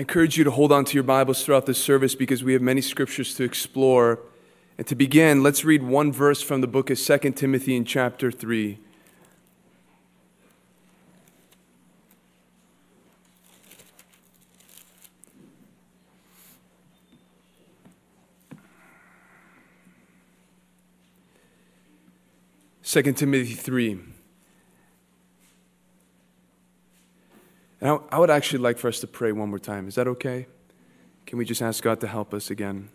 I encourage you to hold on to your Bibles throughout this service because we have many scriptures to explore. And to begin, let's read one verse from the book of 2 Timothy in chapter 3. Second Timothy 3. And I, I would actually like for us to pray one more time. Is that okay? Can we just ask God to help us again?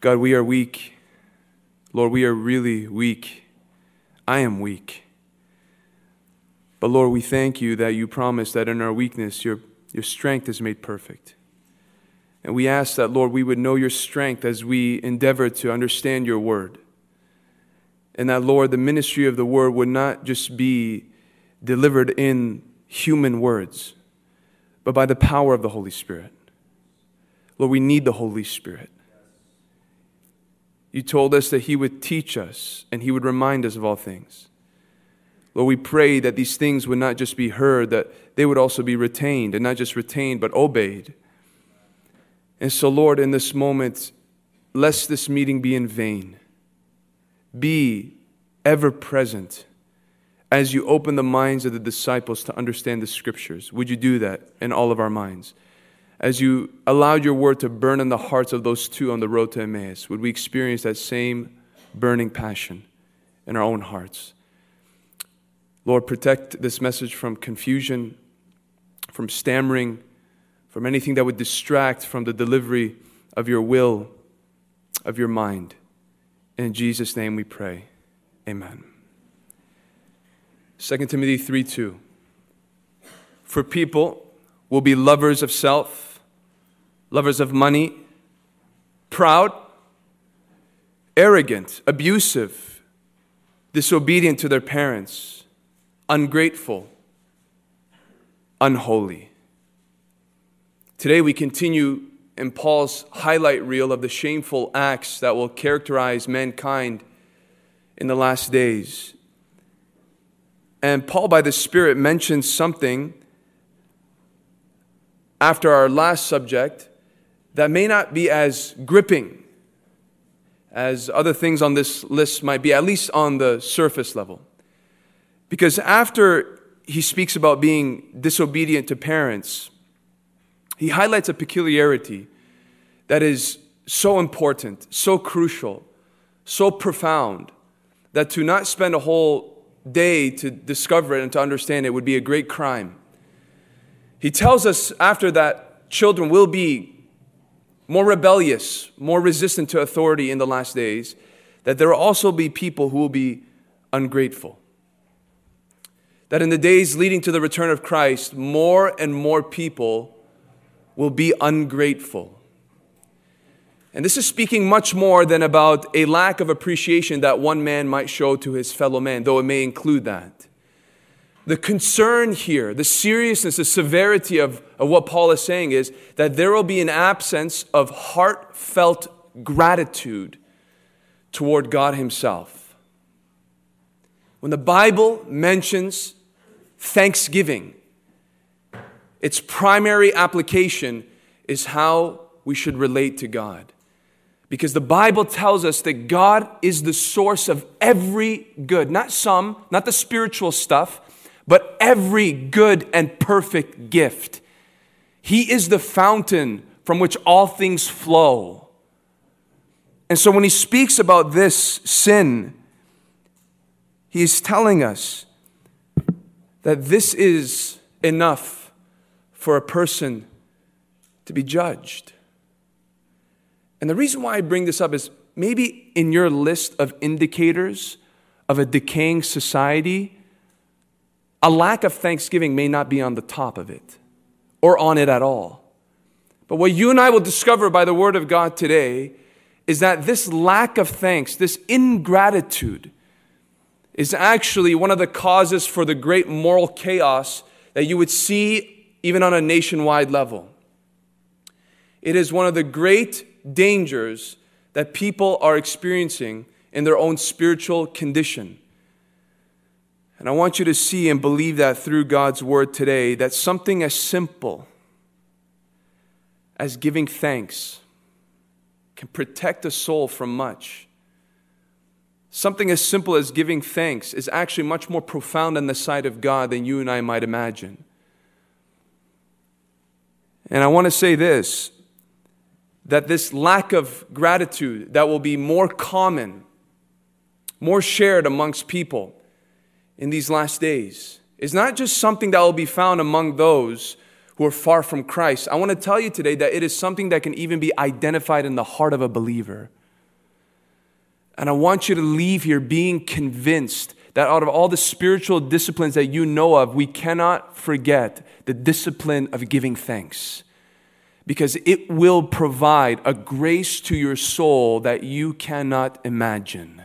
God, we are weak. Lord, we are really weak. I am weak. But Lord, we thank you that you promise that in our weakness, your, your strength is made perfect. And we ask that, Lord, we would know your strength as we endeavor to understand your word. And that, Lord, the ministry of the word would not just be delivered in human words, but by the power of the Holy Spirit. Lord, we need the Holy Spirit. You told us that He would teach us and He would remind us of all things. Lord, we pray that these things would not just be heard, that they would also be retained, and not just retained, but obeyed. And so, Lord, in this moment, lest this meeting be in vain, be ever present as you open the minds of the disciples to understand the scriptures. Would you do that in all of our minds? As you allowed your word to burn in the hearts of those two on the road to Emmaus, would we experience that same burning passion in our own hearts? Lord, protect this message from confusion, from stammering, from anything that would distract from the delivery of your will, of your mind. In Jesus' name we pray. Amen. 2 Timothy 3 2. For people will be lovers of self, lovers of money, proud, arrogant, abusive, disobedient to their parents, ungrateful, unholy. Today we continue in Paul's highlight reel of the shameful acts that will characterize mankind in the last days. And Paul, by the Spirit, mentions something after our last subject that may not be as gripping as other things on this list might be, at least on the surface level. Because after he speaks about being disobedient to parents, he highlights a peculiarity that is so important, so crucial, so profound, that to not spend a whole day to discover it and to understand it would be a great crime. He tells us after that children will be more rebellious, more resistant to authority in the last days, that there will also be people who will be ungrateful. That in the days leading to the return of Christ, more and more people will be ungrateful. And this is speaking much more than about a lack of appreciation that one man might show to his fellow man, though it may include that. The concern here, the seriousness, the severity of, of what Paul is saying is that there will be an absence of heartfelt gratitude toward God Himself. When the Bible mentions thanksgiving, its primary application is how we should relate to God. Because the Bible tells us that God is the source of every good, not some, not the spiritual stuff, but every good and perfect gift. He is the fountain from which all things flow. And so when he speaks about this sin, he is telling us that this is enough for a person to be judged. And the reason why I bring this up is maybe in your list of indicators of a decaying society, a lack of thanksgiving may not be on the top of it or on it at all. But what you and I will discover by the Word of God today is that this lack of thanks, this ingratitude, is actually one of the causes for the great moral chaos that you would see even on a nationwide level. It is one of the great dangers that people are experiencing in their own spiritual condition. And I want you to see and believe that through God's word today that something as simple as giving thanks can protect a soul from much. Something as simple as giving thanks is actually much more profound in the sight of God than you and I might imagine. And I want to say this that this lack of gratitude that will be more common, more shared amongst people in these last days is not just something that will be found among those who are far from Christ. I want to tell you today that it is something that can even be identified in the heart of a believer. And I want you to leave here being convinced that out of all the spiritual disciplines that you know of, we cannot forget the discipline of giving thanks. Because it will provide a grace to your soul that you cannot imagine.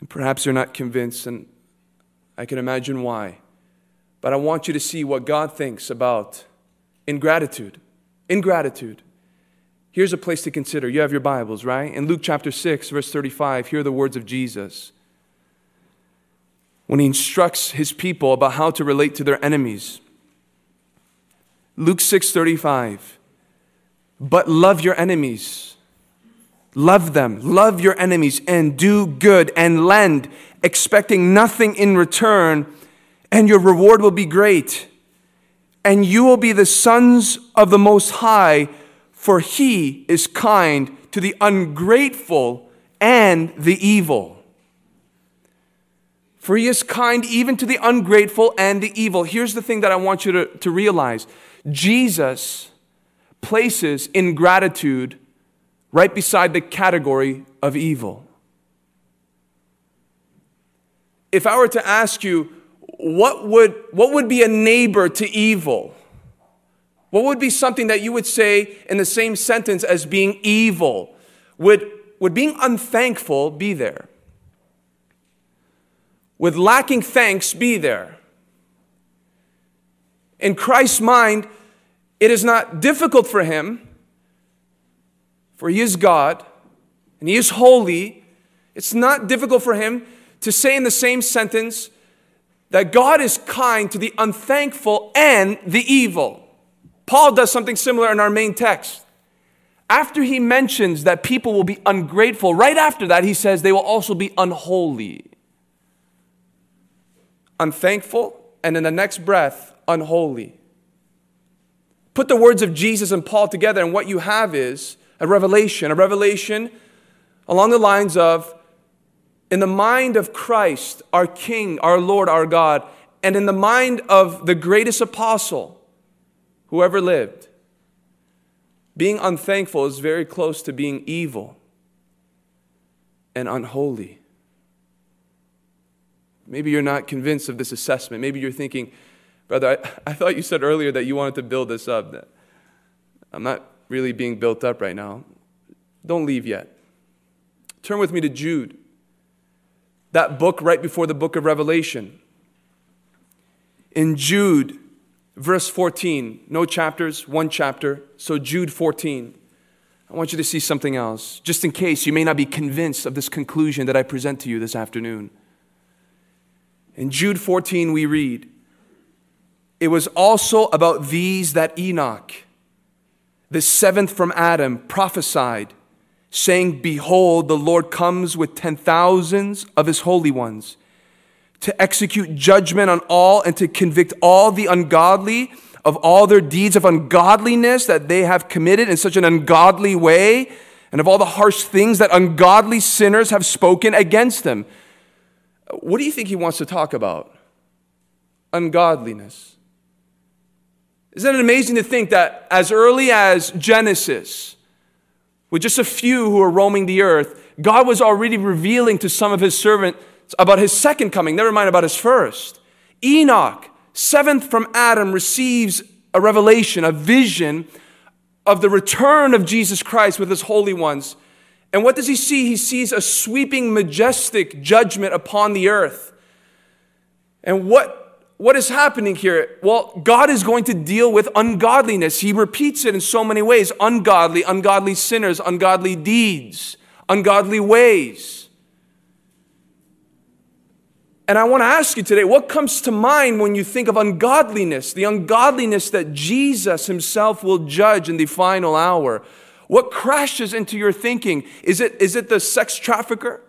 And perhaps you're not convinced, and I can imagine why. But I want you to see what God thinks about ingratitude. Ingratitude. Here's a place to consider. You have your Bibles, right? In Luke chapter 6, verse 35, here are the words of Jesus. When he instructs his people about how to relate to their enemies. Luke 6:35. But love your enemies. Love them. Love your enemies and do good and lend, expecting nothing in return and your reward will be great. And you will be the sons of the Most High, for He is kind to the ungrateful and the evil. For He is kind even to the ungrateful and the evil. Here's the thing that I want you to, to realize Jesus places ingratitude right beside the category of evil. If I were to ask you, what would, what would be a neighbor to evil? What would be something that you would say in the same sentence as being evil? Would, would being unthankful be there? Would lacking thanks be there? In Christ's mind, it is not difficult for him, for he is God and he is holy. It's not difficult for him to say in the same sentence, that God is kind to the unthankful and the evil. Paul does something similar in our main text. After he mentions that people will be ungrateful, right after that, he says they will also be unholy. Unthankful, and in the next breath, unholy. Put the words of Jesus and Paul together, and what you have is a revelation, a revelation along the lines of in the mind of Christ, our King, our Lord, our God, and in the mind of the greatest apostle who ever lived, being unthankful is very close to being evil and unholy. Maybe you're not convinced of this assessment. Maybe you're thinking, brother, I, I thought you said earlier that you wanted to build this up. I'm not really being built up right now. Don't leave yet. Turn with me to Jude that book right before the book of Revelation. In Jude, verse 14, no chapters, one chapter. So, Jude 14. I want you to see something else, just in case you may not be convinced of this conclusion that I present to you this afternoon. In Jude 14, we read, It was also about these that Enoch, the seventh from Adam, prophesied saying, Behold, the Lord comes with ten thousands of his holy ones to execute judgment on all and to convict all the ungodly of all their deeds of ungodliness that they have committed in such an ungodly way, and of all the harsh things that ungodly sinners have spoken against them. What do you think he wants to talk about? Ungodliness. Isn't it amazing to think that as early as Genesis, with just a few who were roaming the earth, God was already revealing to some of his servants about his second coming, never mind about his first. Enoch, seventh from Adam, receives a revelation, a vision of the return of Jesus Christ with his holy ones. And what does he see? He sees a sweeping, majestic judgment upon the earth. And what what is happening here? Well, God is going to deal with ungodliness. He repeats it in so many ways ungodly, ungodly sinners, ungodly deeds, ungodly ways. And I want to ask you today what comes to mind when you think of ungodliness, the ungodliness that Jesus himself will judge in the final hour? What crashes into your thinking? Is it, is it the sex trafficker?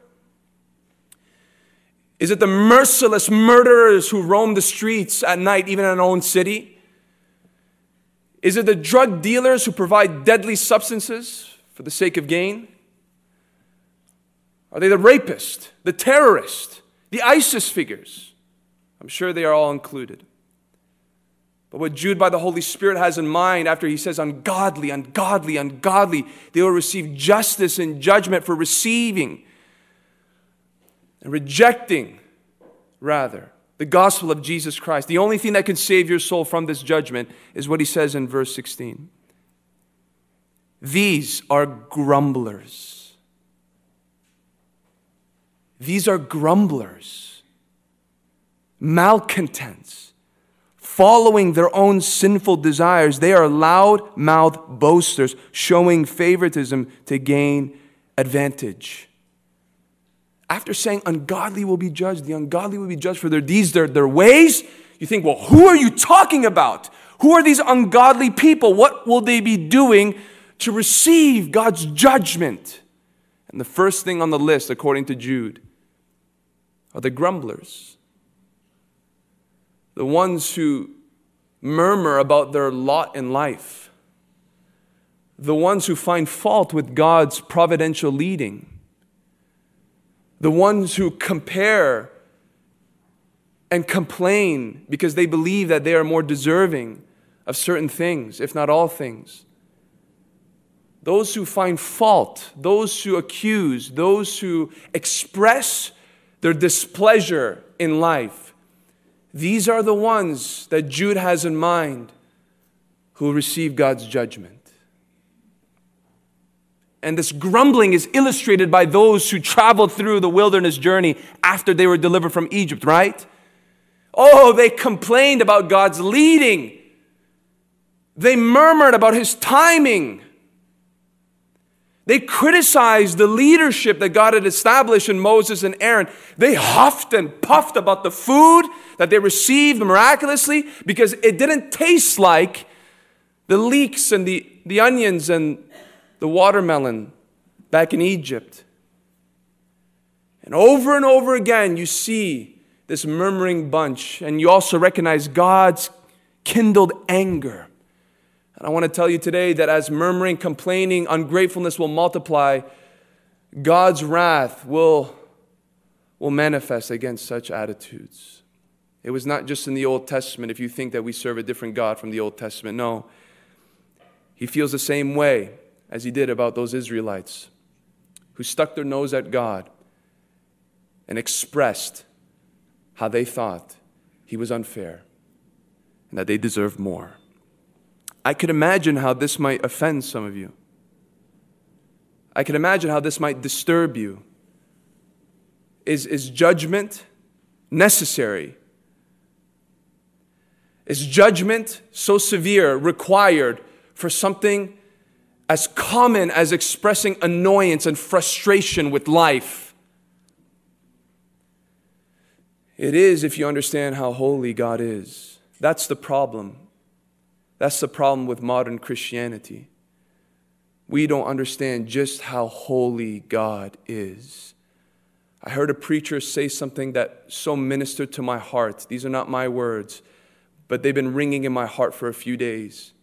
Is it the merciless murderers who roam the streets at night, even in our own city? Is it the drug dealers who provide deadly substances for the sake of gain? Are they the rapist, the terrorist? The ISIS figures, I'm sure they are all included. But what Jude, by the Holy Spirit, has in mind after he says, ungodly, ungodly, ungodly, they will receive justice and judgment for receiving and rejecting, rather, the gospel of Jesus Christ. The only thing that can save your soul from this judgment is what he says in verse 16. These are grumblers these are grumblers, malcontents, following their own sinful desires. They are loud mouthed boasters, showing favoritism to gain advantage. After saying ungodly will be judged, the ungodly will be judged for their deeds, their, their ways, you think, well, who are you talking about? Who are these ungodly people? What will they be doing to receive God's judgment? And the first thing on the list, according to Jude, are the grumblers, the ones who murmur about their lot in life, the ones who find fault with God's providential leading, the ones who compare and complain because they believe that they are more deserving of certain things, if not all things. Those who find fault, those who accuse, those who express their displeasure in life. These are the ones that Jude has in mind who receive God's judgment. And this grumbling is illustrated by those who traveled through the wilderness journey after they were delivered from Egypt, right? Oh, they complained about God's leading. They murmured about his timing. They criticized the leadership that God had established in Moses and Aaron. They huffed and puffed about the food that they received miraculously because it didn't taste like the leeks and the, the onions and the watermelon back in Egypt. And over and over again, you see this murmuring bunch, and you also recognize God's kindled anger and I want to tell you today that as murmuring, complaining, ungratefulness will multiply, God's wrath will, will manifest against such attitudes. It was not just in the Old Testament, if you think that we serve a different God from the Old Testament. No. He feels the same way as he did about those Israelites who stuck their nose at God and expressed how they thought he was unfair and that they deserved more. I could imagine how this might offend some of you. I can imagine how this might disturb you. Is, is judgment necessary? Is judgment so severe required for something as common as expressing annoyance and frustration with life? It is if you understand how holy God is. That's the problem. That's the problem with modern Christianity. We don't understand just how holy God is. I heard a preacher say something that so ministered to my heart. These are not my words, but they've been ringing in my heart for a few days.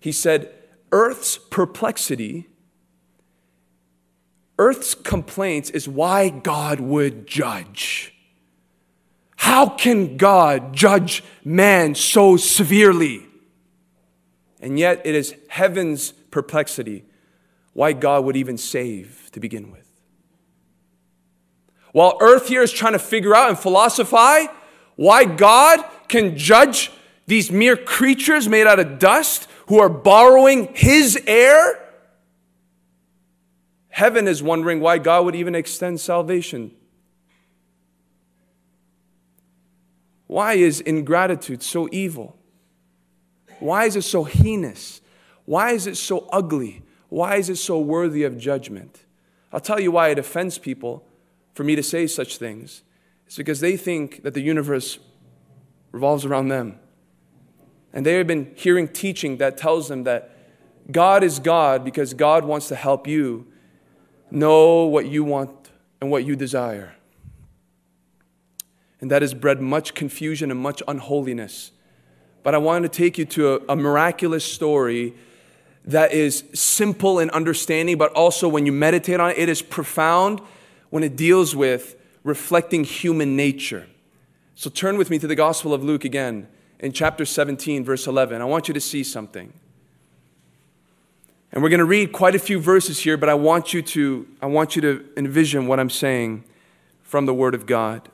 He said, Earth's perplexity, Earth's complaints is why God would judge. How can God judge man so severely? And yet, it is heaven's perplexity why God would even save to begin with. While earth here is trying to figure out and philosophize why God can judge these mere creatures made out of dust who are borrowing his air, heaven is wondering why God would even extend salvation. Why is ingratitude so evil? Why is it so heinous? Why is it so ugly? Why is it so worthy of judgment? I'll tell you why it offends people for me to say such things. It's because they think that the universe revolves around them. And they have been hearing teaching that tells them that God is God because God wants to help you know what you want and what you desire. And that has bred much confusion and much unholiness. But I want to take you to a, a miraculous story that is simple in understanding, but also when you meditate on it, it is profound when it deals with reflecting human nature. So turn with me to the Gospel of Luke again in chapter 17, verse 11. I want you to see something. And we're going to read quite a few verses here, but I want you to, I want you to envision what I'm saying from the Word of God.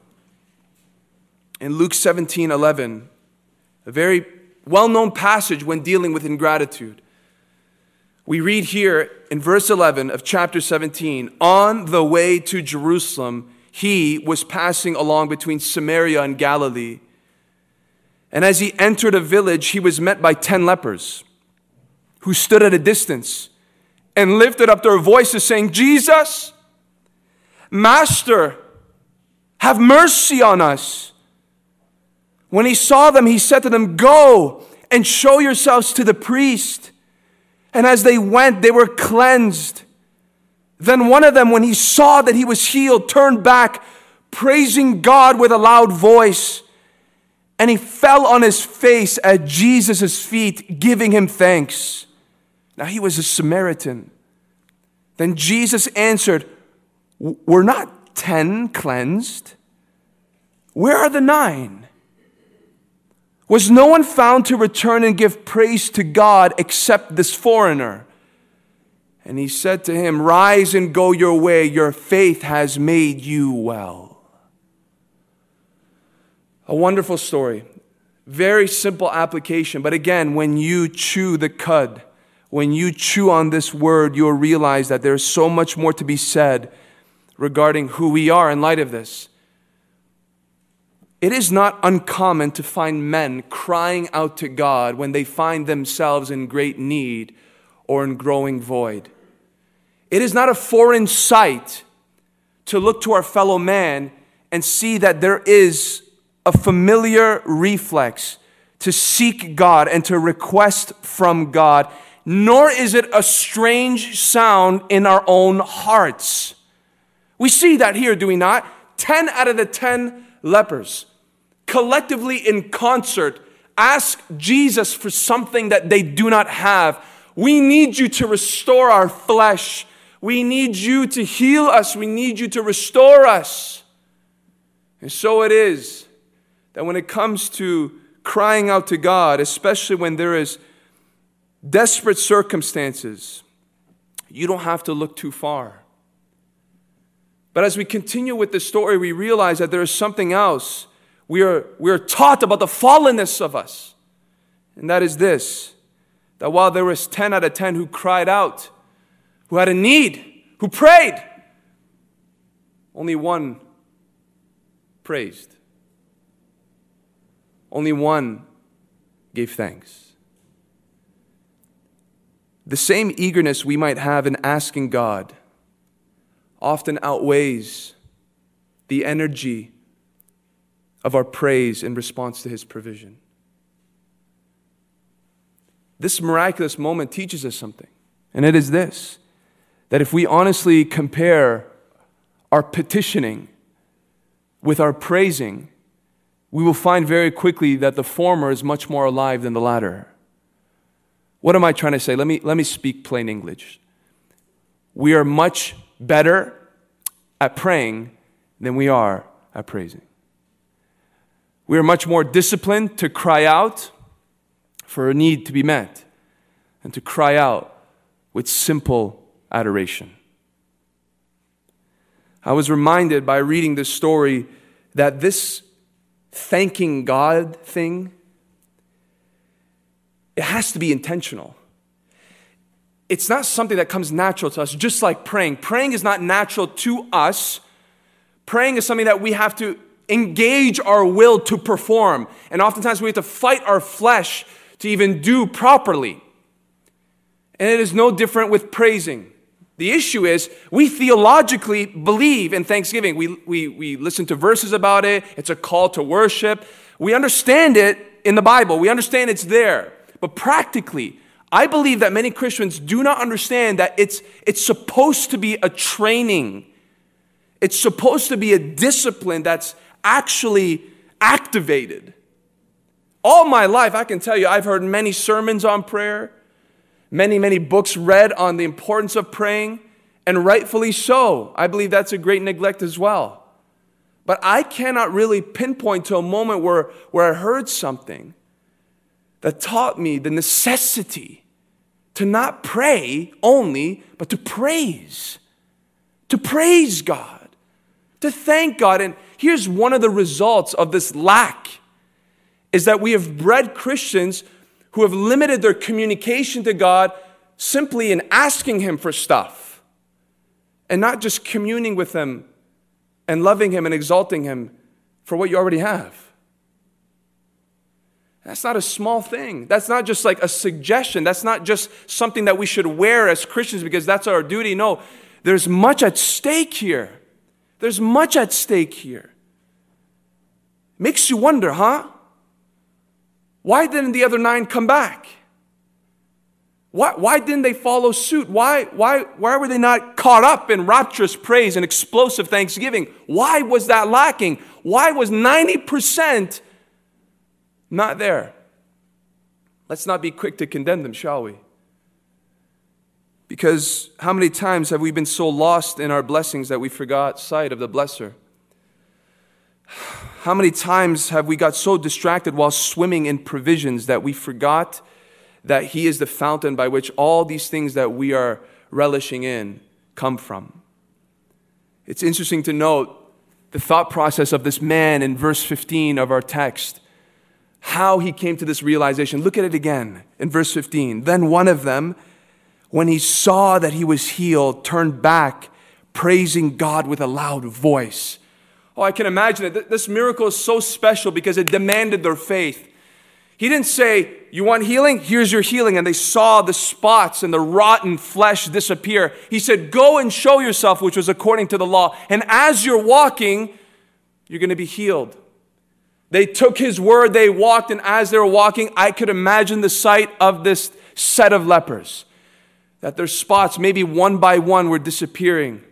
In Luke 17, 11, a very well known passage when dealing with ingratitude. We read here in verse 11 of chapter 17 On the way to Jerusalem, he was passing along between Samaria and Galilee. And as he entered a village, he was met by ten lepers who stood at a distance and lifted up their voices, saying, Jesus, Master, have mercy on us. When he saw them, he said to them, Go and show yourselves to the priest. And as they went, they were cleansed. Then one of them, when he saw that he was healed, turned back, praising God with a loud voice. And he fell on his face at Jesus' feet, giving him thanks. Now he was a Samaritan. Then Jesus answered, Were not ten cleansed? Where are the nine? Was no one found to return and give praise to God except this foreigner? And he said to him, Rise and go your way, your faith has made you well. A wonderful story. Very simple application. But again, when you chew the cud, when you chew on this word, you'll realize that there's so much more to be said regarding who we are in light of this. It is not uncommon to find men crying out to God when they find themselves in great need or in growing void. It is not a foreign sight to look to our fellow man and see that there is a familiar reflex to seek God and to request from God, nor is it a strange sound in our own hearts. We see that here, do we not? 10 out of the 10 lepers collectively in concert ask Jesus for something that they do not have. We need you to restore our flesh. We need you to heal us. We need you to restore us. And so it is that when it comes to crying out to God, especially when there is desperate circumstances, you don't have to look too far. But as we continue with the story, we realize that there is something else we are, we are taught about the fallenness of us. And that is this that while there was 10 out of 10 who cried out, who had a need, who prayed, only one praised. Only one gave thanks. The same eagerness we might have in asking God often outweighs the energy of our praise in response to his provision. This miraculous moment teaches us something, and it is this that if we honestly compare our petitioning with our praising, we will find very quickly that the former is much more alive than the latter. What am I trying to say? Let me, let me speak plain English. We are much better at praying than we are at praising. We are much more disciplined to cry out for a need to be met and to cry out with simple adoration. I was reminded by reading this story that this thanking God thing it has to be intentional. It's not something that comes natural to us, just like praying. Praying is not natural to us. Praying is something that we have to engage our will to perform. And oftentimes we have to fight our flesh to even do properly. And it is no different with praising. The issue is we theologically believe in Thanksgiving. We, we, we listen to verses about it, it's a call to worship. We understand it in the Bible, we understand it's there. But practically, I believe that many Christians do not understand that it's, it's supposed to be a training. It's supposed to be a discipline that's actually activated. All my life, I can tell you, I've heard many sermons on prayer many, many books read on the importance of praying, and rightfully so. I believe that's a great neglect as well. But I cannot really pinpoint to a moment where, where I heard something that taught me the necessity to not pray only, but to praise. To praise God, to thank God. And here's one of the results of this lack is that we have bred Christians who have limited their communication to God simply in asking Him for stuff and not just communing with Him and loving Him and exalting Him for what you already have. That's not a small thing. That's not just like a suggestion. That's not just something that we should wear as Christians because that's our duty. No, there's much at stake here. There's much at stake here. Makes you wonder, huh? Why didn't the other nine come back? Why, why didn't they follow suit? Why, why, why were they not caught up in rapturous praise and explosive thanksgiving? Why was that lacking? Why was 90% not there? Let's not be quick to condemn them, shall we? Because how many times have we been so lost in our blessings that we forgot sight of the blesser? How many times have we got so distracted while swimming in provisions that we forgot that He is the fountain by which all these things that we are relishing in come from? It's interesting to note the thought process of this man in verse 15 of our text, how he came to this realization. Look at it again in verse 15. Then one of them, when he saw that he was healed, turned back, praising God with a loud voice. Oh, I can imagine it. This miracle is so special because it demanded their faith. He didn't say, You want healing? Here's your healing. And they saw the spots and the rotten flesh disappear. He said, Go and show yourself, which was according to the law. And as you're walking, you're going to be healed. They took his word, they walked, and as they were walking, I could imagine the sight of this set of lepers. That their spots, maybe one by one, were disappearing.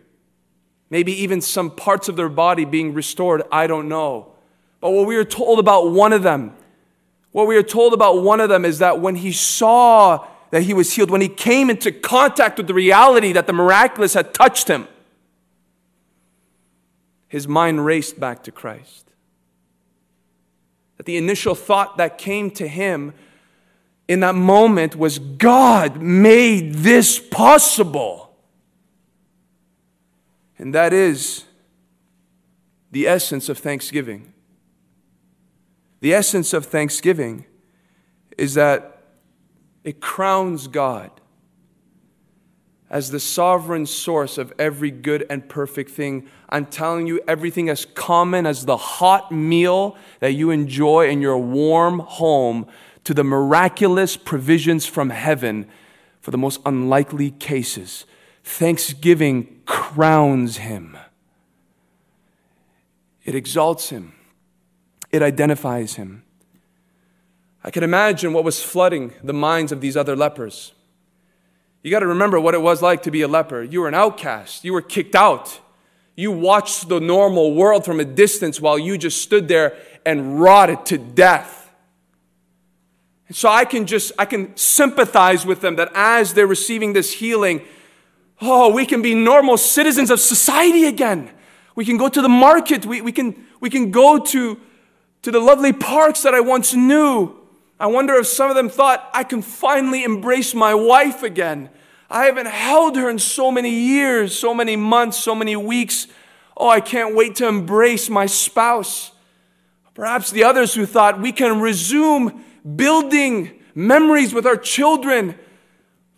Maybe even some parts of their body being restored, I don't know. But what we are told about one of them, what we are told about one of them is that when he saw that he was healed, when he came into contact with the reality that the miraculous had touched him, his mind raced back to Christ. That the initial thought that came to him in that moment was God made this possible. And that is the essence of thanksgiving. The essence of thanksgiving is that it crowns God as the sovereign source of every good and perfect thing. I'm telling you, everything as common as the hot meal that you enjoy in your warm home to the miraculous provisions from heaven for the most unlikely cases. Thanksgiving crowns him, it exalts him, it identifies him. I can imagine what was flooding the minds of these other lepers. You got to remember what it was like to be a leper. You were an outcast, you were kicked out. You watched the normal world from a distance while you just stood there and rotted to death. And so I can just I can sympathize with them that as they're receiving this healing, Oh, we can be normal citizens of society again. We can go to the market. We, we, can, we can go to, to the lovely parks that I once knew. I wonder if some of them thought, I can finally embrace my wife again. I haven't held her in so many years, so many months, so many weeks. Oh, I can't wait to embrace my spouse. Perhaps the others who thought we can resume building memories with our children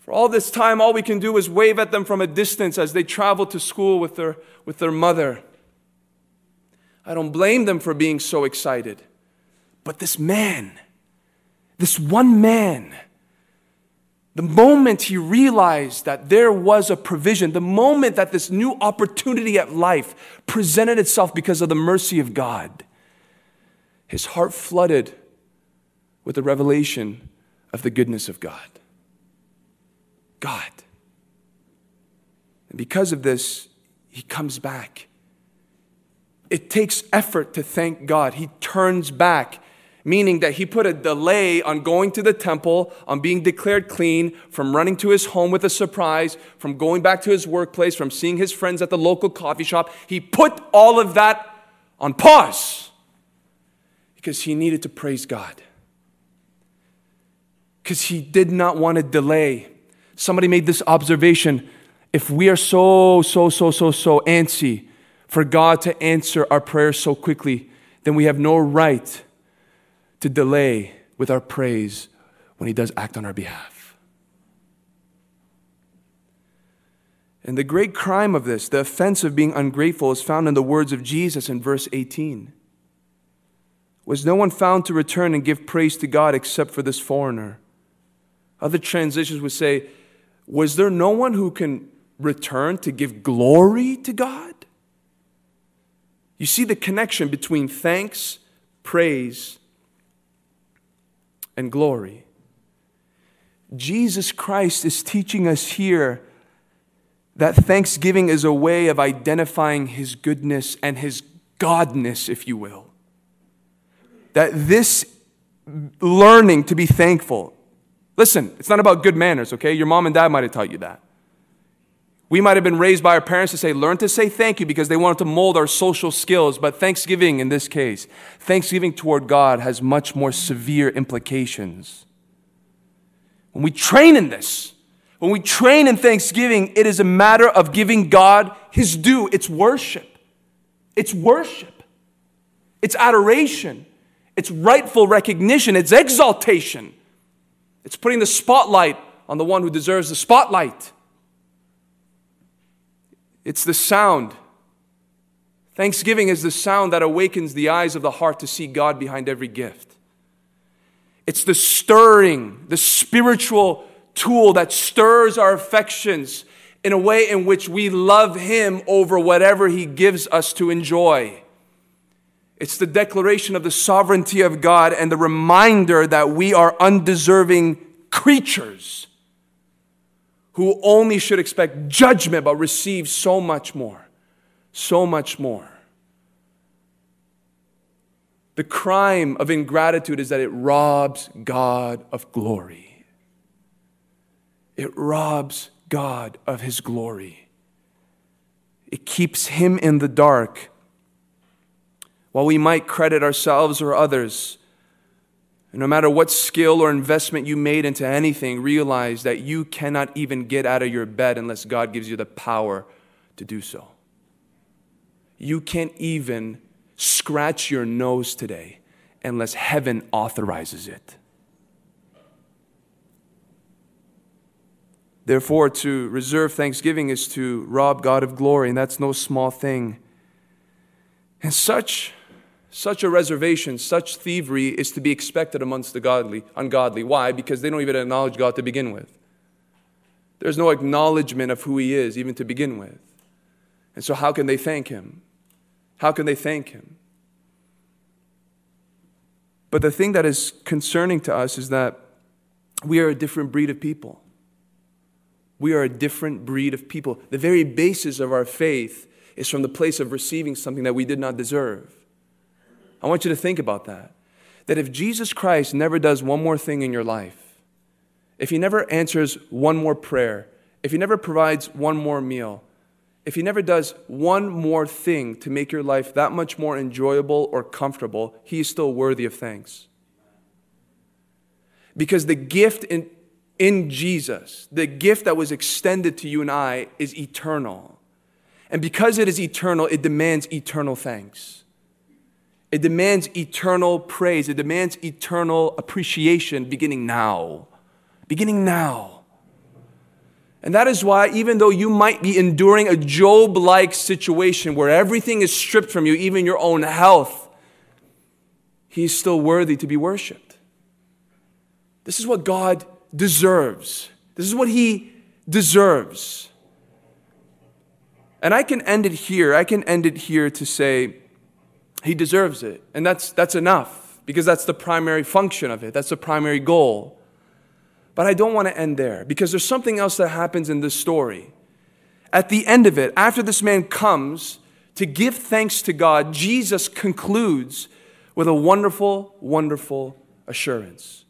for all this time, all we can do is wave at them from a distance as they travel to school with their, with their mother. I don't blame them for being so excited. But this man, this one man, the moment he realized that there was a provision, the moment that this new opportunity at life presented itself because of the mercy of God, his heart flooded with the revelation of the goodness of God. God. And because of this, he comes back. It takes effort to thank God. He turns back meaning that he put a delay on going to the temple, on being declared clean, from running to his home with a surprise, from going back to his workplace, from seeing his friends at the local coffee shop. He put all of that on pause because he needed to praise God. Because he did not want to delay. Somebody made this observation if we are so, so, so, so, so antsy for God to answer our prayers so quickly, then we have no right to delay with our praise when He does act on our behalf. And the great crime of this, the offense of being ungrateful, is found in the words of Jesus in verse 18. Was no one found to return and give praise to God except for this foreigner? Other translations would say, Was there no one who can return to give glory to God? You see the connection between thanks, praise, and glory. Jesus Christ is teaching us here that thanksgiving is a way of identifying his goodness and his godness, if you will. That this learning to be thankful, listen, it's not about good manners, okay? Your mom and dad might have taught you that. We might have been raised by our parents to say, learn to say thank you because they wanted to mold our social skills. But thanksgiving in this case, thanksgiving toward God has much more severe implications. When we train in this, when we train in thanksgiving, it is a matter of giving God his due. It's worship. It's worship. It's adoration. It's rightful recognition. It's exaltation. It's putting the spotlight on the one who deserves the spotlight. It's the sound. Thanksgiving is the sound that awakens the eyes of the heart to see God behind every gift. It's the stirring, the spiritual tool that stirs our affections in a way in which we love Him over whatever He gives us to enjoy. It's the declaration of the sovereignty of God and the reminder that we are undeserving creatures who only should expect judgment but receive so much more. So much more. The crime of ingratitude is that it robs God of glory. It robs God of his glory. It keeps him in the dark. While we might credit ourselves or others, and no matter what skill or investment you made into anything, realize that you cannot even get out of your bed unless God gives you the power to do so. You can't even scratch your nose today unless heaven authorizes it. Therefore, to reserve thanksgiving is to rob God of glory, and that's no small thing. And such such a reservation, such thievery is to be expected amongst the godly, ungodly. Why? Because they don't even acknowledge God to begin with. There's no acknowledgement of who He is, even to begin with. And so, how can they thank Him? How can they thank Him? But the thing that is concerning to us is that we are a different breed of people. We are a different breed of people. The very basis of our faith is from the place of receiving something that we did not deserve. I want you to think about that. That if Jesus Christ never does one more thing in your life, if he never answers one more prayer, if he never provides one more meal, if he never does one more thing to make your life that much more enjoyable or comfortable, he is still worthy of thanks. Because the gift in, in Jesus, the gift that was extended to you and I, is eternal. And because it is eternal, it demands eternal thanks. It demands eternal praise. It demands eternal appreciation beginning now. Beginning now. And that is why, even though you might be enduring a Job like situation where everything is stripped from you, even your own health, He's still worthy to be worshiped. This is what God deserves. This is what he deserves. And I can end it here. I can end it here to say he deserves it. And that's, that's enough because that's the primary function of it, that's the primary goal. But I don't want to end there because there's something else that happens in this story. At the end of it, after this man comes to give thanks to God, Jesus concludes with a wonderful, wonderful assurance.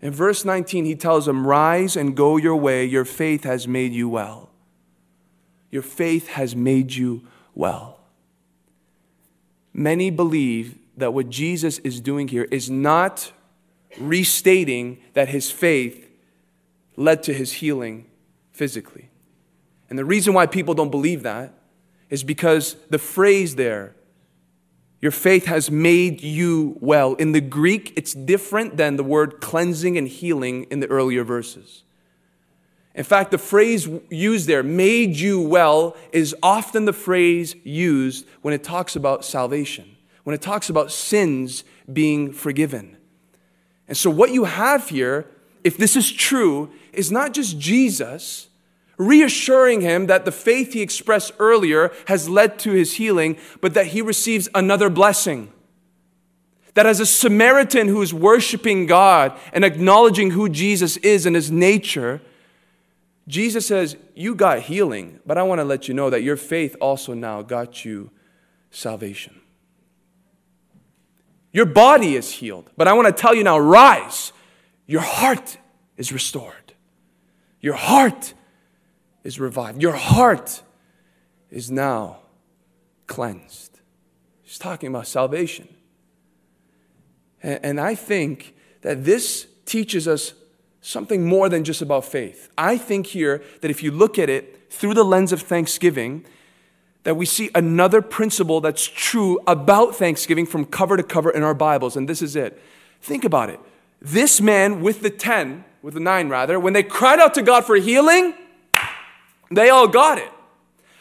In verse 19, he tells him, Rise and go your way, your faith has made you well. Your faith has made you well. Many believe that what Jesus is doing here is not restating that his faith led to his healing physically. And the reason why people don't believe that is because the phrase there, your faith has made you well. In the Greek, it's different than the word cleansing and healing in the earlier verses. In fact, the phrase used there, made you well, is often the phrase used when it talks about salvation, when it talks about sins being forgiven. And so, what you have here, if this is true, is not just Jesus reassuring him that the faith he expressed earlier has led to his healing, but that he receives another blessing. That as a Samaritan who is worshiping God and acknowledging who Jesus is and his nature, Jesus says, You got healing, but I want to let you know that your faith also now got you salvation. Your body is healed, but I want to tell you now rise. Your heart is restored. Your heart is revived. Your heart is now cleansed. He's talking about salvation. And I think that this teaches us something more than just about faith. I think here that if you look at it through the lens of thanksgiving, that we see another principle that's true about thanksgiving from cover to cover in our Bibles, and this is it. Think about it. This man with the 10, with the 9 rather, when they cried out to God for healing, they all got it.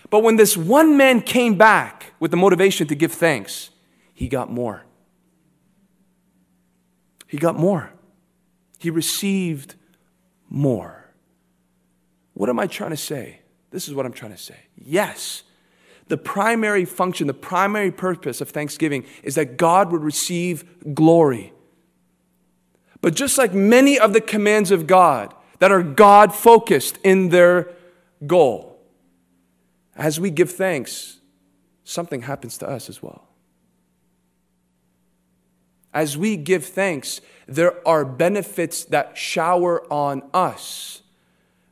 But when this one man came back with the motivation to give thanks, he got more. He got more. He received more. What am I trying to say? This is what I'm trying to say. Yes, the primary function, the primary purpose of Thanksgiving is that God would receive glory. But just like many of the commands of God that are God focused in their goal. As we give thanks, something happens to us as well. As we give thanks, there are benefits that shower on us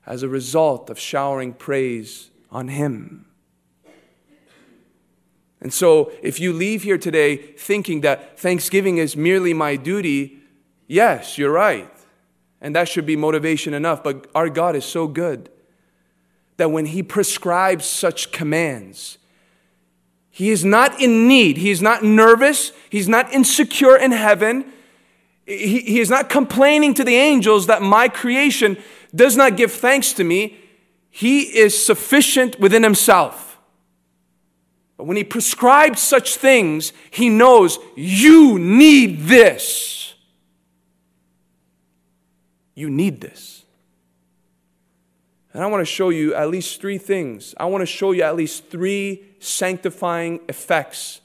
as a result of showering praise on Him. And so, if you leave here today thinking that Thanksgiving is merely my duty, yes, you're right. And that should be motivation enough. But our God is so good that when he prescribes such commands, he is not in need. He is not nervous. He's not insecure in heaven. He, he is not complaining to the angels that my creation does not give thanks to me. He is sufficient within himself. But when he prescribes such things, he knows you need this. You need this. And I want to show you at least three things. I want to show you at least three sanctifying effects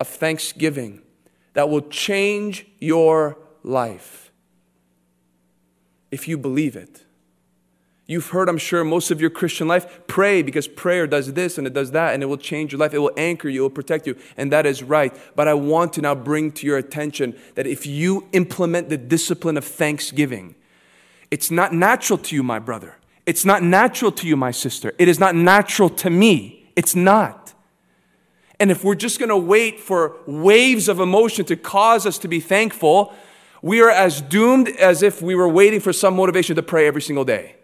of thanksgiving that will change your life if you believe it. You've heard, I'm sure, most of your Christian life pray because prayer does this and it does that and it will change your life. It will anchor you, it will protect you, and that is right. But I want to now bring to your attention that if you implement the discipline of thanksgiving, it's not natural to you, my brother. It's not natural to you, my sister. It is not natural to me. It's not. And if we're just going to wait for waves of emotion to cause us to be thankful, we are as doomed as if we were waiting for some motivation to pray every single day.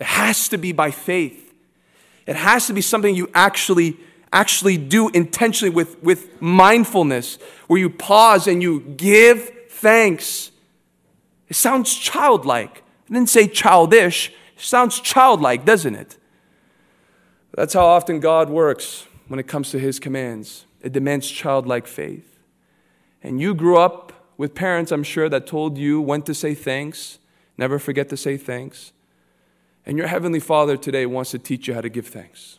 It has to be by faith. It has to be something you actually actually do intentionally with, with mindfulness, where you pause and you give thanks. It sounds childlike. I didn't say childish. It sounds childlike, doesn't it? That's how often God works when it comes to his commands. It demands childlike faith. And you grew up with parents, I'm sure, that told you when to say thanks. Never forget to say thanks. And your Heavenly Father today wants to teach you how to give thanks.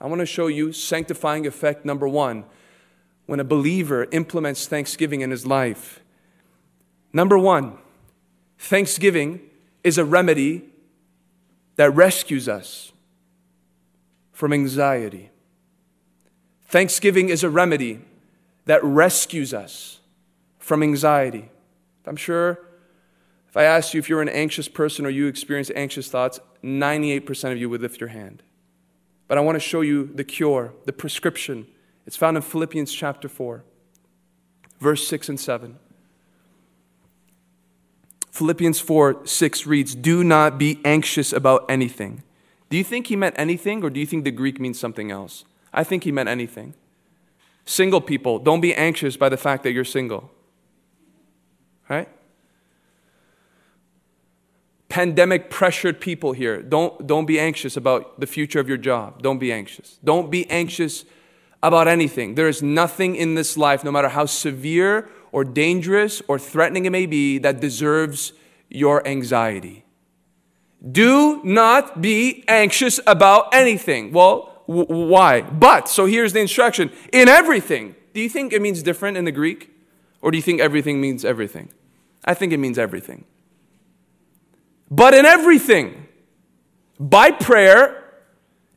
I want to show you sanctifying effect number one when a believer implements thanksgiving in his life. Number one, thanksgiving is a remedy that rescues us from anxiety. Thanksgiving is a remedy that rescues us from anxiety. I'm sure if I asked you if you're an anxious person or you experience anxious thoughts, 98% of you would lift your hand. But I want to show you the cure, the prescription. It's found in Philippians chapter 4, verse 6 and 7. Philippians 4 6 reads, Do not be anxious about anything. Do you think he meant anything, or do you think the Greek means something else? I think he meant anything. Single people, don't be anxious by the fact that you're single. Right? Pandemic pressured people here. Don't, don't be anxious about the future of your job. Don't be anxious. Don't be anxious about anything. There is nothing in this life, no matter how severe or dangerous or threatening it may be, that deserves your anxiety. Do not be anxious about anything. Well, W- why? But, so here's the instruction in everything. Do you think it means different in the Greek? Or do you think everything means everything? I think it means everything. But in everything, by prayer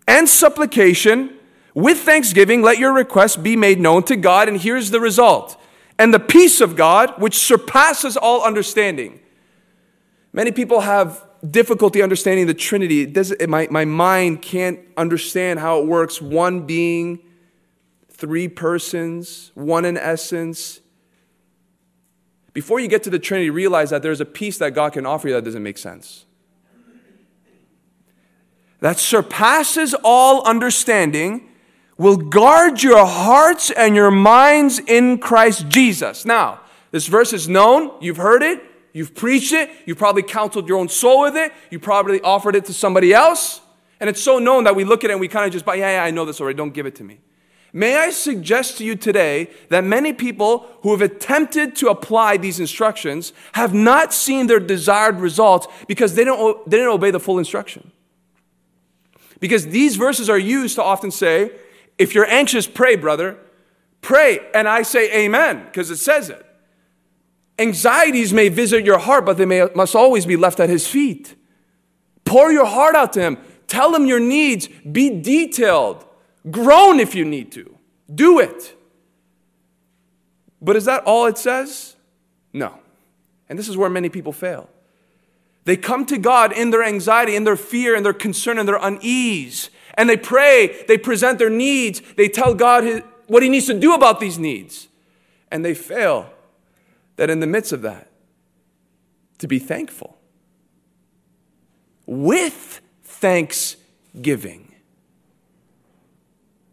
and supplication, with thanksgiving, let your requests be made known to God. And here's the result. And the peace of God, which surpasses all understanding. Many people have difficulty understanding the Trinity. It it, my, my mind can't understand how it works. One being, three persons, one in essence. Before you get to the Trinity, realize that there's a peace that God can offer you that doesn't make sense. That surpasses all understanding will guard your hearts and your minds in Christ Jesus. Now, this verse is known, you've heard it, You've preached it. you've probably counseled your own soul with it. You probably offered it to somebody else. And it's so known that we look at it and we kind of just, buy, yeah, yeah, I know this already. Don't give it to me. May I suggest to you today that many people who have attempted to apply these instructions have not seen their desired results because they, don't, they didn't obey the full instruction. Because these verses are used to often say, if you're anxious, pray, brother. Pray. And I say amen because it says it. Anxieties may visit your heart, but they may, must always be left at His feet. Pour your heart out to Him. Tell Him your needs. Be detailed. Groan if you need to. Do it. But is that all it says? No. And this is where many people fail. They come to God in their anxiety, in their fear, in their concern, in their unease. And they pray, they present their needs, they tell God his, what He needs to do about these needs. And they fail that in the midst of that, to be thankful with thanksgiving.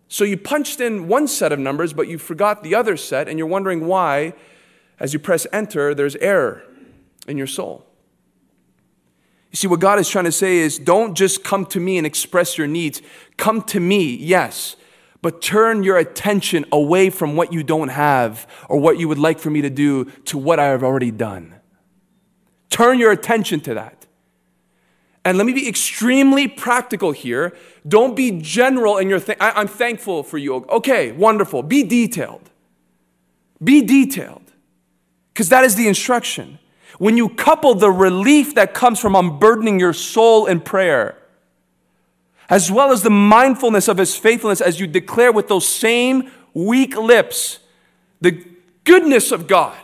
So you punched in one set of numbers, but you forgot the other set, and you're wondering why, as you press enter, there's error in your soul. You see, what God is trying to say is don't just come to me and express your needs. Come to me, yes, but turn your attention away from what you don't have or what you would like for me to do to what I have already done. Turn your attention to that. And let me be extremely practical here. Don't be general in your thing. I'm thankful for you. Okay, wonderful. Be detailed. Be detailed. Because that is the instruction. When you couple the relief that comes from unburdening your soul in prayer as well as the mindfulness of his faithfulness as you declare with those same weak lips the goodness of God,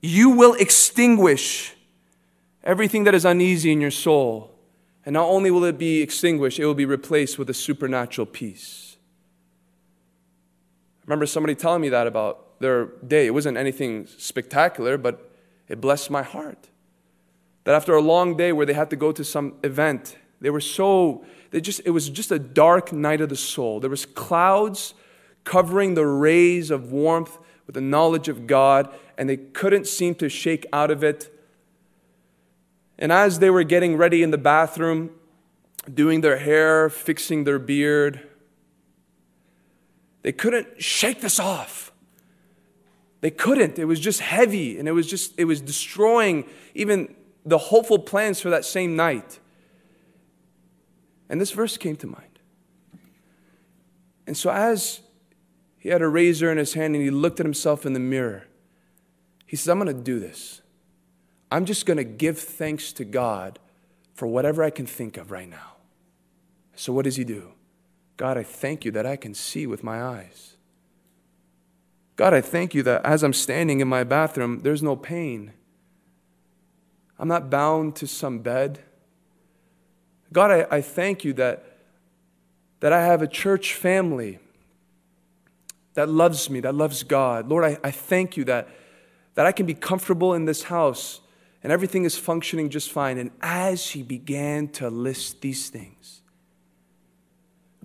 you will extinguish everything that is uneasy in your soul. And not only will it be extinguished, it will be replaced with a supernatural peace. I remember somebody telling me that about their day. It wasn't anything spectacular, but it blessed my heart. That after a long day where they had to go to some event they were so, they just, it was just a dark night of the soul. There was clouds covering the rays of warmth with the knowledge of God, and they couldn't seem to shake out of it. And as they were getting ready in the bathroom, doing their hair, fixing their beard, they couldn't shake this off. They couldn't. It was just heavy and it was just, it was destroying even the hopeful plans for that same night. And this verse came to mind. And so, as he had a razor in his hand and he looked at himself in the mirror, he says, I'm going to do this. I'm just going to give thanks to God for whatever I can think of right now. So, what does he do? God, I thank you that I can see with my eyes. God, I thank you that as I'm standing in my bathroom, there's no pain. I'm not bound to some bed. God, I, I thank you that, that I have a church family that loves me, that loves God. Lord, I, I thank you that, that I can be comfortable in this house and everything is functioning just fine. And as he began to list these things,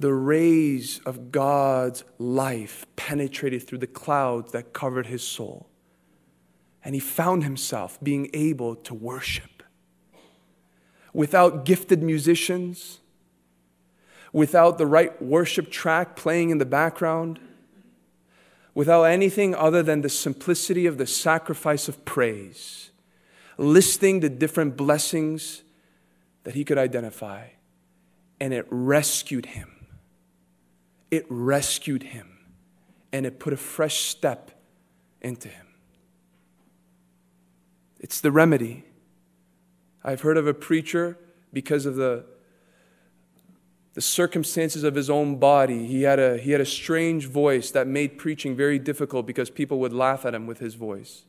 the rays of God's life penetrated through the clouds that covered his soul. And he found himself being able to worship. Without gifted musicians, without the right worship track playing in the background, without anything other than the simplicity of the sacrifice of praise, listing the different blessings that he could identify, and it rescued him it rescued him and it put a fresh step into him. It's the remedy. I've heard of a preacher because of the, the circumstances of his own body. He had, a, he had a strange voice that made preaching very difficult because people would laugh at him with his voice.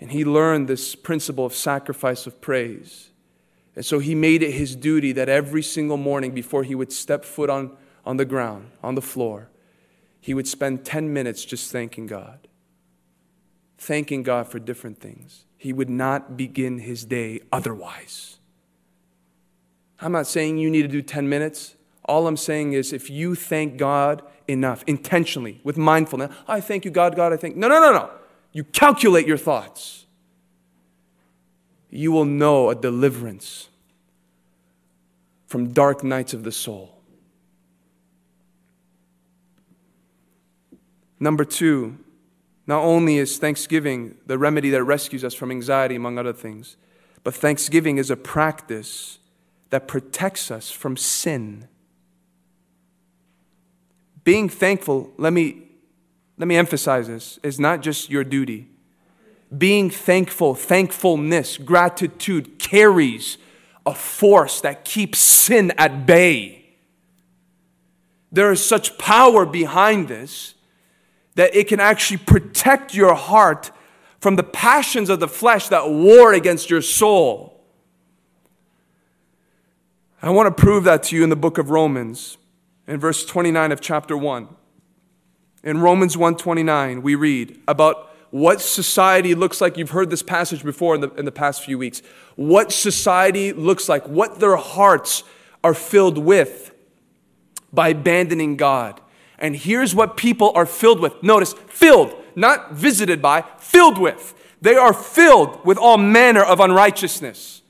And he learned this principle of sacrifice of praise. And so he made it his duty that every single morning before he would step foot on on the ground, on the floor, he would spend 10 minutes just thanking God, thanking God for different things. He would not begin his day otherwise. I'm not saying you need to do 10 minutes. All I'm saying is if you thank God enough, intentionally, with mindfulness, I thank you, God, God, I thank. No, no, no, no. You calculate your thoughts. You will know a deliverance from dark nights of the soul. Number two, not only is thanksgiving the remedy that rescues us from anxiety, among other things, but thanksgiving is a practice that protects us from sin. Being thankful, let me, let me emphasize this, is not just your duty. Being thankful, thankfulness, gratitude carries a force that keeps sin at bay. There is such power behind this that it can actually protect your heart from the passions of the flesh that war against your soul. I want to prove that to you in the book of Romans, in verse 29 of chapter 1. In Romans 1:29, we read about what society looks like. You've heard this passage before in the, in the past few weeks. What society looks like, what their hearts are filled with by abandoning God. And here's what people are filled with. Notice, filled, not visited by, filled with. They are filled with all manner of unrighteousness,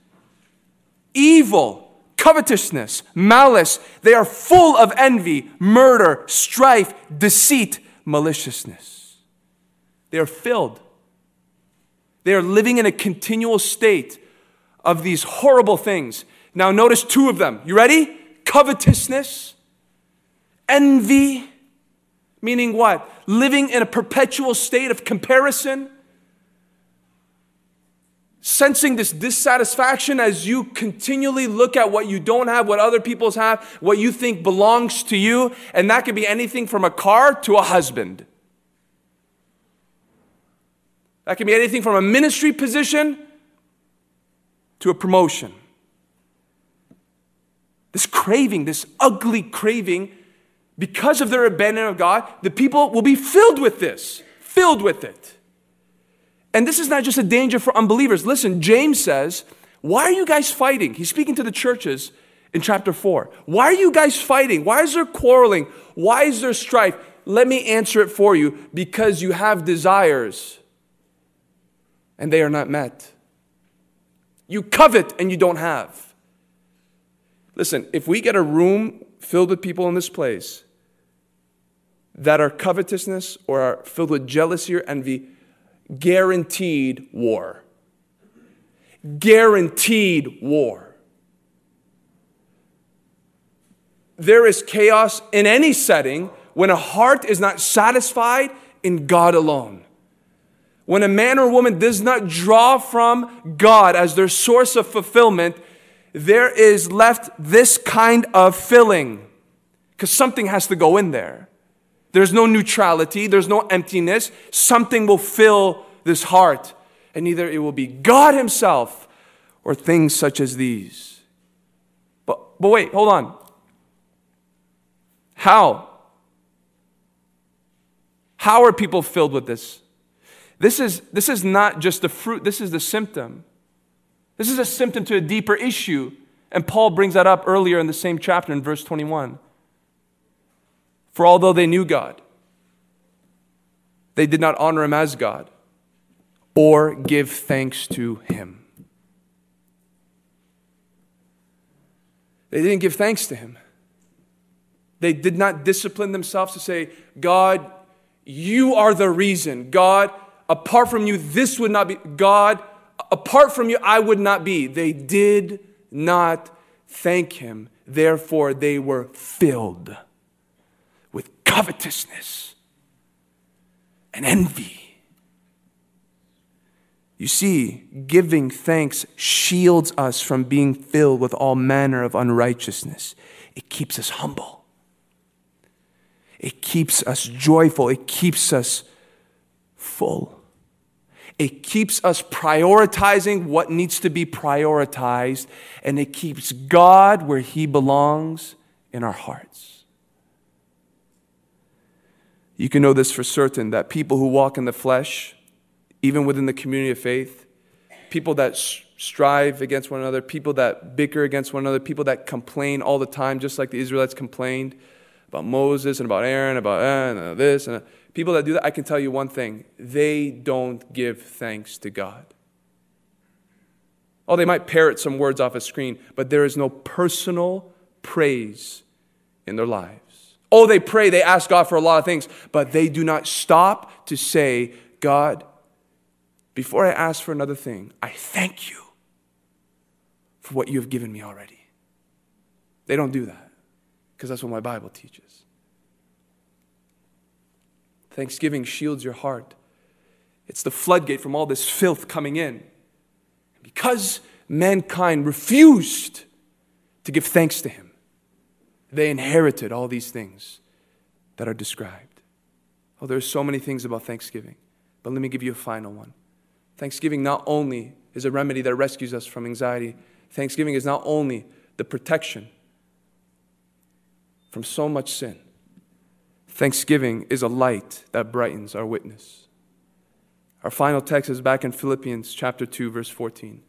evil, covetousness, malice. They are full of envy, murder, strife, deceit, maliciousness. They are filled. They are living in a continual state of these horrible things. Now, notice two of them. You ready? Covetousness, envy, Meaning what? Living in a perpetual state of comparison. Sensing this dissatisfaction as you continually look at what you don't have, what other people's have, what you think belongs to you. And that could be anything from a car to a husband. That can be anything from a ministry position to a promotion. This craving, this ugly craving because of their abandonment of God, the people will be filled with this, filled with it. And this is not just a danger for unbelievers. Listen, James says, Why are you guys fighting? He's speaking to the churches in chapter 4. Why are you guys fighting? Why is there quarreling? Why is there strife? Let me answer it for you because you have desires and they are not met. You covet and you don't have. Listen, if we get a room filled with people in this place that are covetousness or are filled with jealousy or envy, guaranteed war. Guaranteed war. there is chaos in any setting when a heart is not satisfied in God alone. When a man or woman does not draw from God as their source of fulfillment, there is left this kind of filling because something has to go in there. There's no neutrality, there's no emptiness. Something will fill this heart, and either it will be God Himself or things such as these. But, but wait, hold on. How? How are people filled with this? This is, this is not just the fruit, this is the symptom. This is a symptom to a deeper issue. And Paul brings that up earlier in the same chapter in verse 21. For although they knew God, they did not honor him as God or give thanks to him. They didn't give thanks to him. They did not discipline themselves to say, God, you are the reason. God, apart from you, this would not be. God, apart from you, I would not be. They did not thank him. Therefore, they were filled covetousness and envy. You see, giving thanks shields us from being filled with all manner of unrighteousness. It keeps us humble. It keeps us joyful. It keeps us full. It keeps us prioritizing what needs to be prioritized, and it keeps God where He belongs in our hearts. You can know this for certain that people who walk in the flesh, even within the community of faith, people that strive against one another, people that bicker against one another, people that complain all the time, just like the Israelites complained, about Moses and about Aaron, about eh, and uh, this and uh, people that do that, I can tell you one thing: they don't give thanks to God. Oh, they might parrot some words off a screen, but there is no personal praise in their lives. Oh, they pray, they ask God for a lot of things, but they do not stop to say, God, before I ask for another thing, I thank you for what you have given me already. They don't do that because that's what my Bible teaches. Thanksgiving shields your heart. It's the floodgate from all this filth coming in. Because mankind refused to give thanks to him, they inherited all these things that are described. Oh, there's so many things about Thanksgiving, but let me give you a final one. Thanksgiving not only is a remedy that rescues us from anxiety, Thanksgiving is not only the protection from so much sin. Thanksgiving is a light that brightens our witness. Our final text is back in Philippians chapter 2 verse 14.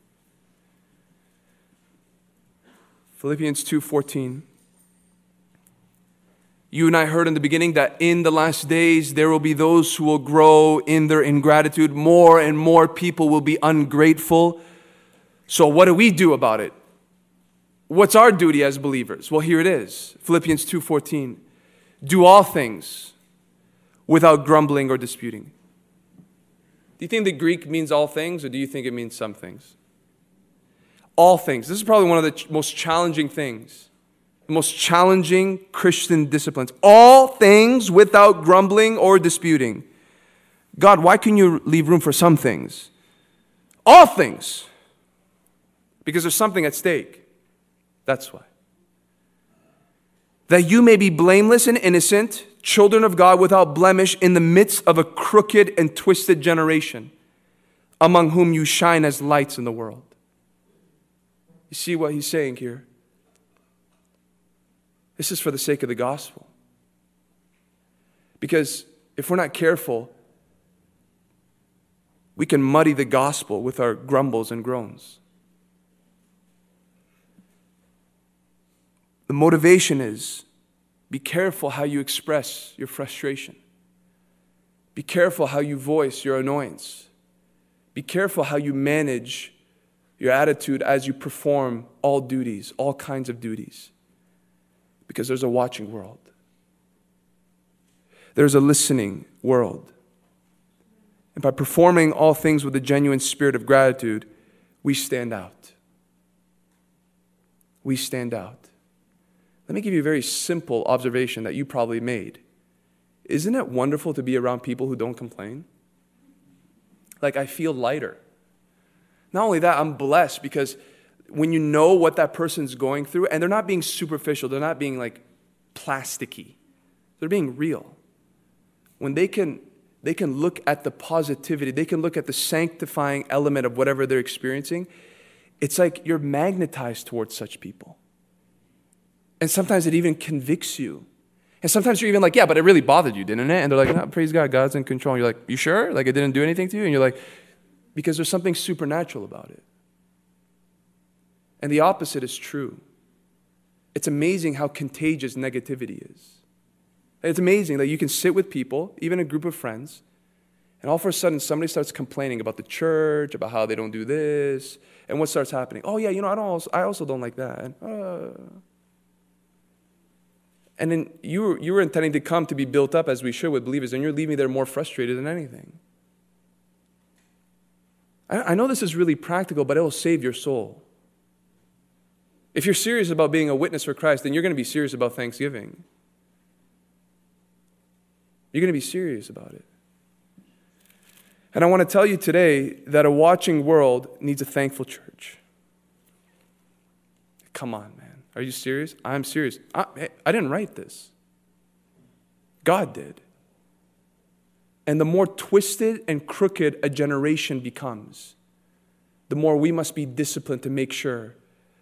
Philippians 2:14 You and I heard in the beginning that in the last days there will be those who will grow in their ingratitude. More and more people will be ungrateful. So what do we do about it? What's our duty as believers? Well, here it is. Philippians 2:14. Do all things without grumbling or disputing. Do you think the Greek means all things or do you think it means some things? All things. This is probably one of the most challenging things. Most challenging Christian disciplines. All things without grumbling or disputing. God, why can you leave room for some things? All things. Because there's something at stake. That's why. That you may be blameless and innocent, children of God without blemish, in the midst of a crooked and twisted generation, among whom you shine as lights in the world. You see what he's saying here? This is for the sake of the gospel. Because if we're not careful, we can muddy the gospel with our grumbles and groans. The motivation is be careful how you express your frustration. Be careful how you voice your annoyance. Be careful how you manage your attitude as you perform all duties, all kinds of duties. Because there's a watching world, there's a listening world. And by performing all things with a genuine spirit of gratitude, we stand out. We stand out. Let me give you a very simple observation that you probably made. Isn't it wonderful to be around people who don't complain? Like, I feel lighter. Not only that, I'm blessed because when you know what that person's going through, and they're not being superficial, they're not being like plasticky, they're being real. When they can, they can look at the positivity, they can look at the sanctifying element of whatever they're experiencing, it's like you're magnetized towards such people. And sometimes it even convicts you. And sometimes you're even like, yeah, but it really bothered you, didn't it? And they're like, no, praise God, God's in control. And you're like, you sure? Like it didn't do anything to you? And you're like, because there's something supernatural about it. And the opposite is true. It's amazing how contagious negativity is. It's amazing that you can sit with people, even a group of friends, and all of a sudden somebody starts complaining about the church, about how they don't do this, and what starts happening? Oh yeah, you know, I don't. Also, I also don't like that. And, uh, and then you were, you were intending to come to be built up as we should with believers, and you're leaving there more frustrated than anything. I, I know this is really practical, but it will save your soul. If you're serious about being a witness for Christ, then you're going to be serious about Thanksgiving. You're going to be serious about it. And I want to tell you today that a watching world needs a thankful church. Come on, man. Are you serious? I'm serious. I, I didn't write this, God did. And the more twisted and crooked a generation becomes, the more we must be disciplined to make sure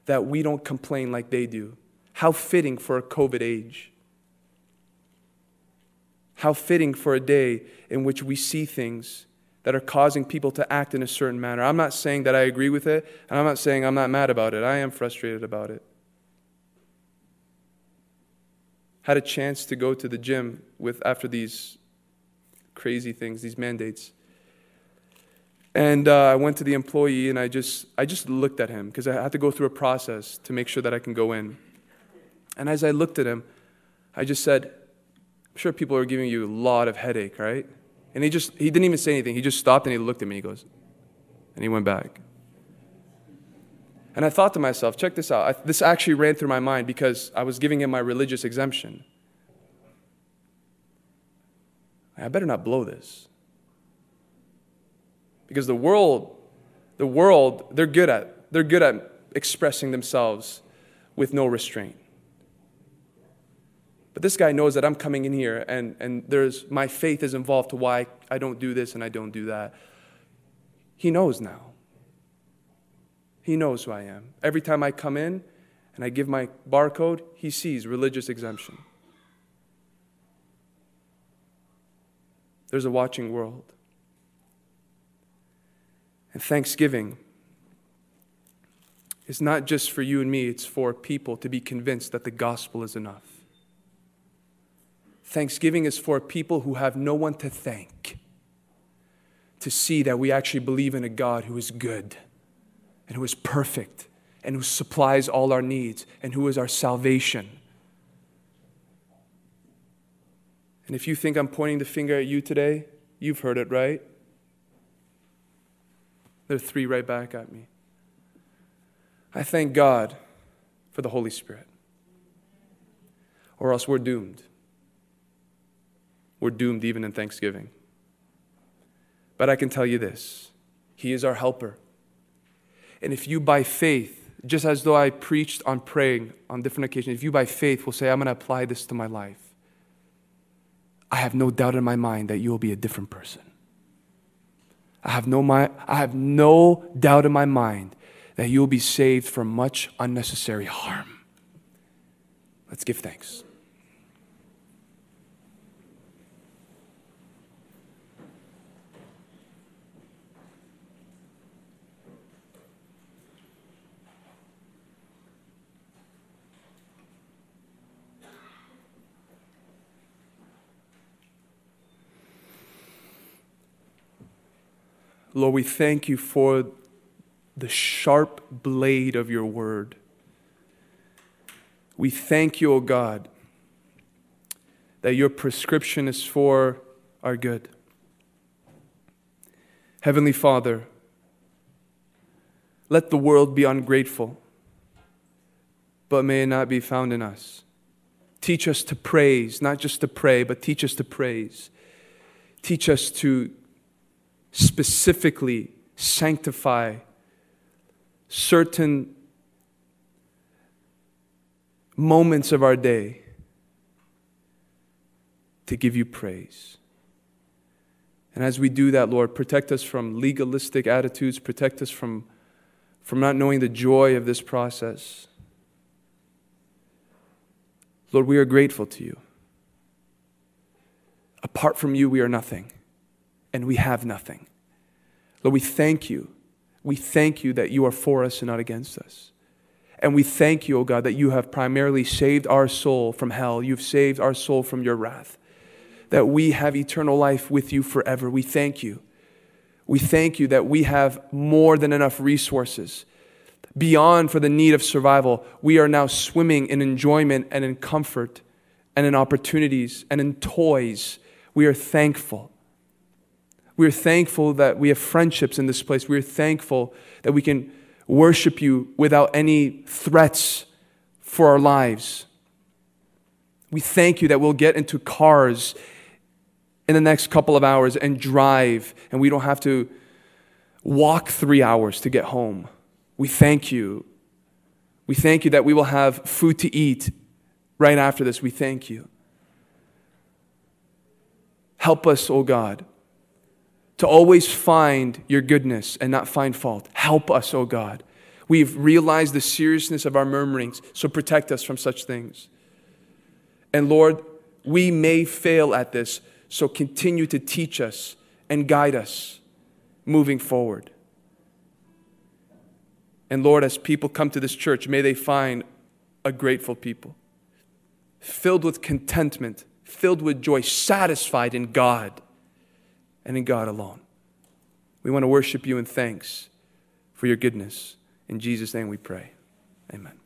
that we don't complain like they do. How fitting for a COVID age. How fitting for a day in which we see things that are causing people to act in a certain manner. I'm not saying that I agree with it, and I'm not saying I'm not mad about it. I am frustrated about it. Had a chance to go to the gym with after these crazy things, these mandates. And uh, I went to the employee and I just, I just looked at him because I had to go through a process to make sure that I can go in. And as I looked at him, I just said, I'm sure people are giving you a lot of headache, right? And he just, he didn't even say anything. He just stopped and he looked at me. He goes, and he went back. And I thought to myself, check this out. I, this actually ran through my mind because I was giving him my religious exemption. I better not blow this. Because the world, the world, they're good at, they're good at expressing themselves with no restraint. But this guy knows that I'm coming in here and, and there's my faith is involved to why I don't do this and I don't do that. He knows now. He knows who I am. Every time I come in and I give my barcode, he sees religious exemption. There's a watching world. And Thanksgiving is not just for you and me, it's for people to be convinced that the gospel is enough. Thanksgiving is for people who have no one to thank, to see that we actually believe in a God who is good and who is perfect and who supplies all our needs and who is our salvation. And if you think I'm pointing the finger at you today, you've heard it right. There are three right back at me. I thank God for the Holy Spirit, or else we're doomed. We're doomed even in Thanksgiving. But I can tell you this He is our helper. And if you, by faith, just as though I preached on praying on different occasions, if you, by faith, will say, I'm going to apply this to my life, I have no doubt in my mind that you will be a different person. I have no, my, I have no doubt in my mind that you will be saved from much unnecessary harm. Let's give thanks. Lord, we thank you for the sharp blade of your word. We thank you, O oh God, that your prescription is for our good. Heavenly Father, let the world be ungrateful, but may it not be found in us. Teach us to praise, not just to pray, but teach us to praise. Teach us to specifically sanctify certain moments of our day to give you praise. And as we do that, Lord, protect us from legalistic attitudes, protect us from, from not knowing the joy of this process. Lord, we are grateful to you. Apart from you, we are nothing, and we have nothing. Lord, we thank you. We thank you that you are for us and not against us. And we thank you, O God, that you have primarily saved our soul from hell. You've saved our soul from your wrath. That we have eternal life with you forever. We thank you. We thank you that we have more than enough resources beyond for the need of survival, we are now swimming in enjoyment and in comfort and in opportunities and in toys. We are thankful. We are thankful that we have friendships in this place. We are thankful that we can worship you without any threats for our lives. We thank you that we'll get into cars in the next couple of hours and drive, and we don't have to walk three hours to get home. We thank you. We thank you that we will have food to eat right after this. We thank you. Help us, O oh God, to always find your goodness and not find fault. Help us, O oh God. We've realized the seriousness of our murmurings, so protect us from such things. And Lord, we may fail at this, so continue to teach us and guide us moving forward. And Lord, as people come to this church, may they find a grateful people, filled with contentment, filled with joy, satisfied in God and in God alone. We want to worship you in thanks for your goodness. In Jesus' name we pray. Amen.